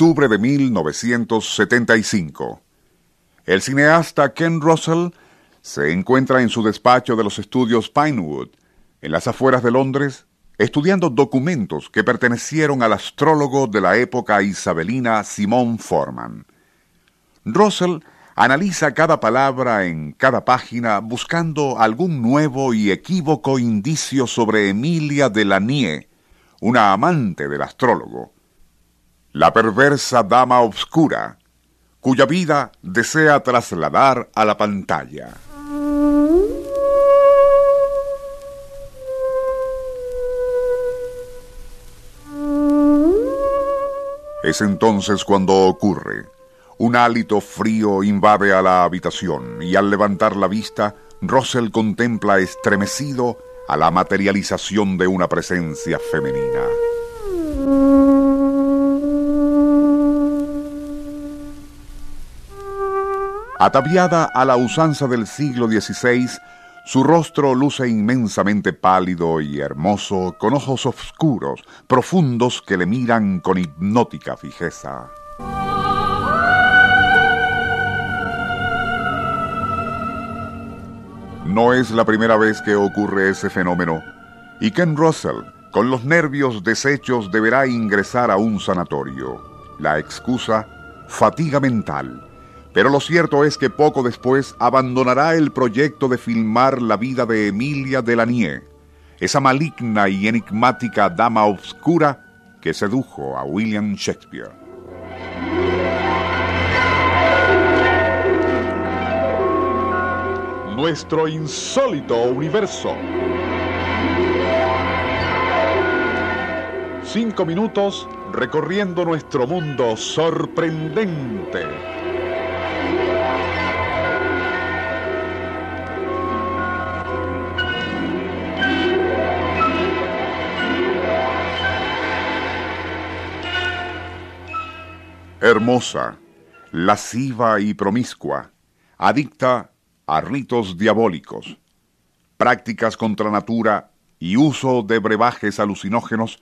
octubre de 1975. El cineasta Ken Russell se encuentra en su despacho de los estudios Pinewood, en las afueras de Londres, estudiando documentos que pertenecieron al astrólogo de la época isabelina Simón Forman. Russell analiza cada palabra en cada página buscando algún nuevo y equívoco indicio sobre Emilia de una amante del astrólogo, la perversa dama obscura, cuya vida desea trasladar a la pantalla. Es entonces cuando ocurre. Un hálito frío invade a la habitación y al levantar la vista, Russell contempla estremecido a la materialización de una presencia femenina. Ataviada a la usanza del siglo XVI, su rostro luce inmensamente pálido y hermoso, con ojos oscuros, profundos que le miran con hipnótica fijeza. No es la primera vez que ocurre ese fenómeno, y Ken Russell, con los nervios deshechos, deberá ingresar a un sanatorio. La excusa, fatiga mental pero lo cierto es que poco después abandonará el proyecto de filmar la vida de Emilia Delanier, esa maligna y enigmática dama oscura que sedujo a William Shakespeare. Nuestro insólito universo. Cinco minutos recorriendo nuestro mundo sorprendente. Hermosa, lasciva y promiscua, adicta a ritos diabólicos, prácticas contra natura y uso de brebajes alucinógenos,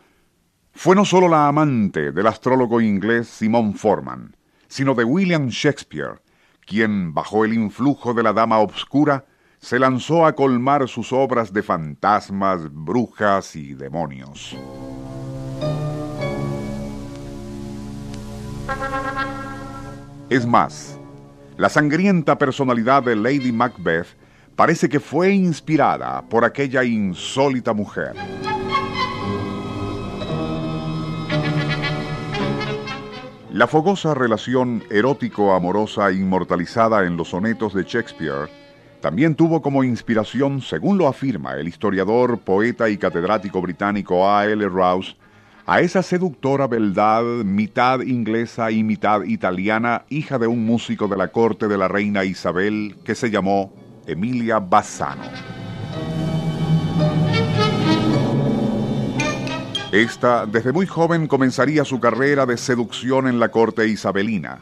fue no solo la amante del astrólogo inglés Simon Forman, sino de William Shakespeare, quien, bajo el influjo de la dama obscura, se lanzó a colmar sus obras de fantasmas, brujas y demonios. Es más, la sangrienta personalidad de Lady Macbeth parece que fue inspirada por aquella insólita mujer. La fogosa relación erótico-amorosa inmortalizada en los sonetos de Shakespeare también tuvo como inspiración, según lo afirma el historiador, poeta y catedrático británico A. L. Rouse, a esa seductora beldad, mitad inglesa y mitad italiana, hija de un músico de la corte de la reina Isabel, que se llamó Emilia Bassano. Esta, desde muy joven, comenzaría su carrera de seducción en la corte isabelina.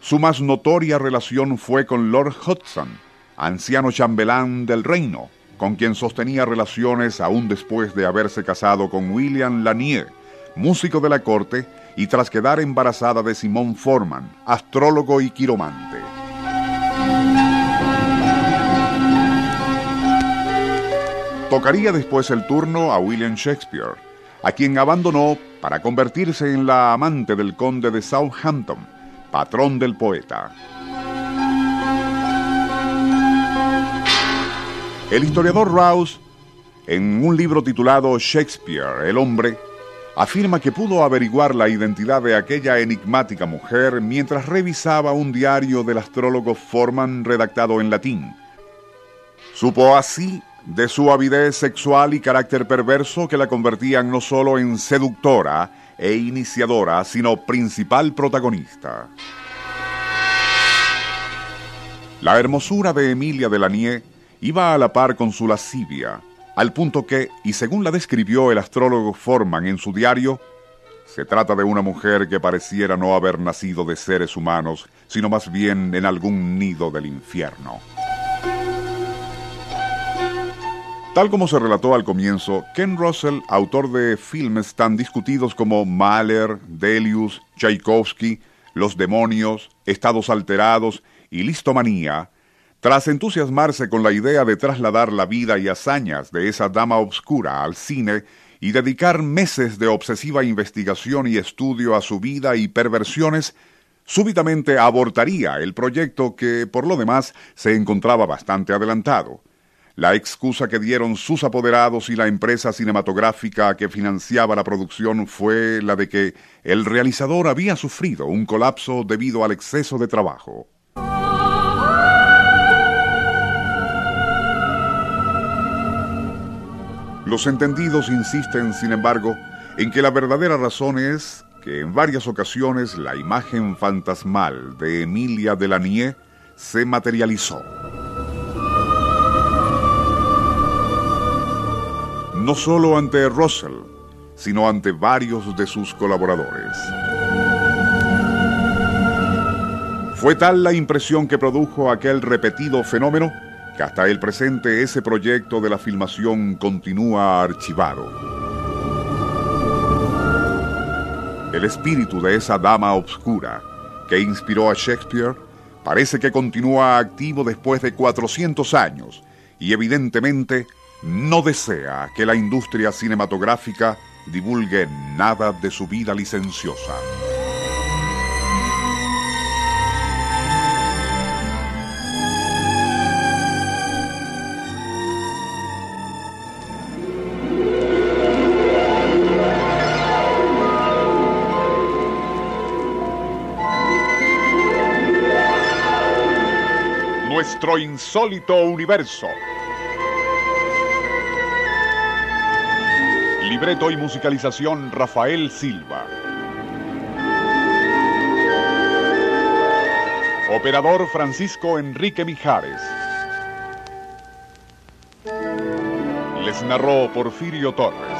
Su más notoria relación fue con Lord Hudson, anciano chambelán del reino, con quien sostenía relaciones aún después de haberse casado con William Lanier, músico de la corte, y tras quedar embarazada de Simón Forman, astrólogo y quiromante. Tocaría después el turno a William Shakespeare, a quien abandonó para convertirse en la amante del conde de Southampton, patrón del poeta. El historiador Rouse, en un libro titulado Shakespeare, el hombre, afirma que pudo averiguar la identidad de aquella enigmática mujer mientras revisaba un diario del astrólogo Forman redactado en latín. Supo así de su avidez sexual y carácter perverso que la convertían no solo en seductora e iniciadora, sino principal protagonista. La hermosura de Emilia de Lanier iba a la par con su lascivia, al punto que, y según la describió el astrólogo Forman en su diario, se trata de una mujer que pareciera no haber nacido de seres humanos, sino más bien en algún nido del infierno. Tal como se relató al comienzo, Ken Russell, autor de filmes tan discutidos como Mahler, Delius, Tchaikovsky, Los demonios, Estados alterados y Listomanía, tras entusiasmarse con la idea de trasladar la vida y hazañas de esa dama obscura al cine y dedicar meses de obsesiva investigación y estudio a su vida y perversiones, súbitamente abortaría el proyecto que, por lo demás, se encontraba bastante adelantado. La excusa que dieron sus apoderados y la empresa cinematográfica que financiaba la producción fue la de que el realizador había sufrido un colapso debido al exceso de trabajo. Los entendidos insisten, sin embargo, en que la verdadera razón es que en varias ocasiones la imagen fantasmal de Emilia Delanie se materializó. no solo ante Russell, sino ante varios de sus colaboradores. Fue tal la impresión que produjo aquel repetido fenómeno hasta el presente ese proyecto de la filmación continúa archivado. El espíritu de esa dama obscura que inspiró a Shakespeare parece que continúa activo después de 400 años y evidentemente no desea que la industria cinematográfica divulgue nada de su vida licenciosa. Nuestro insólito universo. Libreto y musicalización Rafael Silva. Operador Francisco Enrique Mijares. Les narró Porfirio Torres.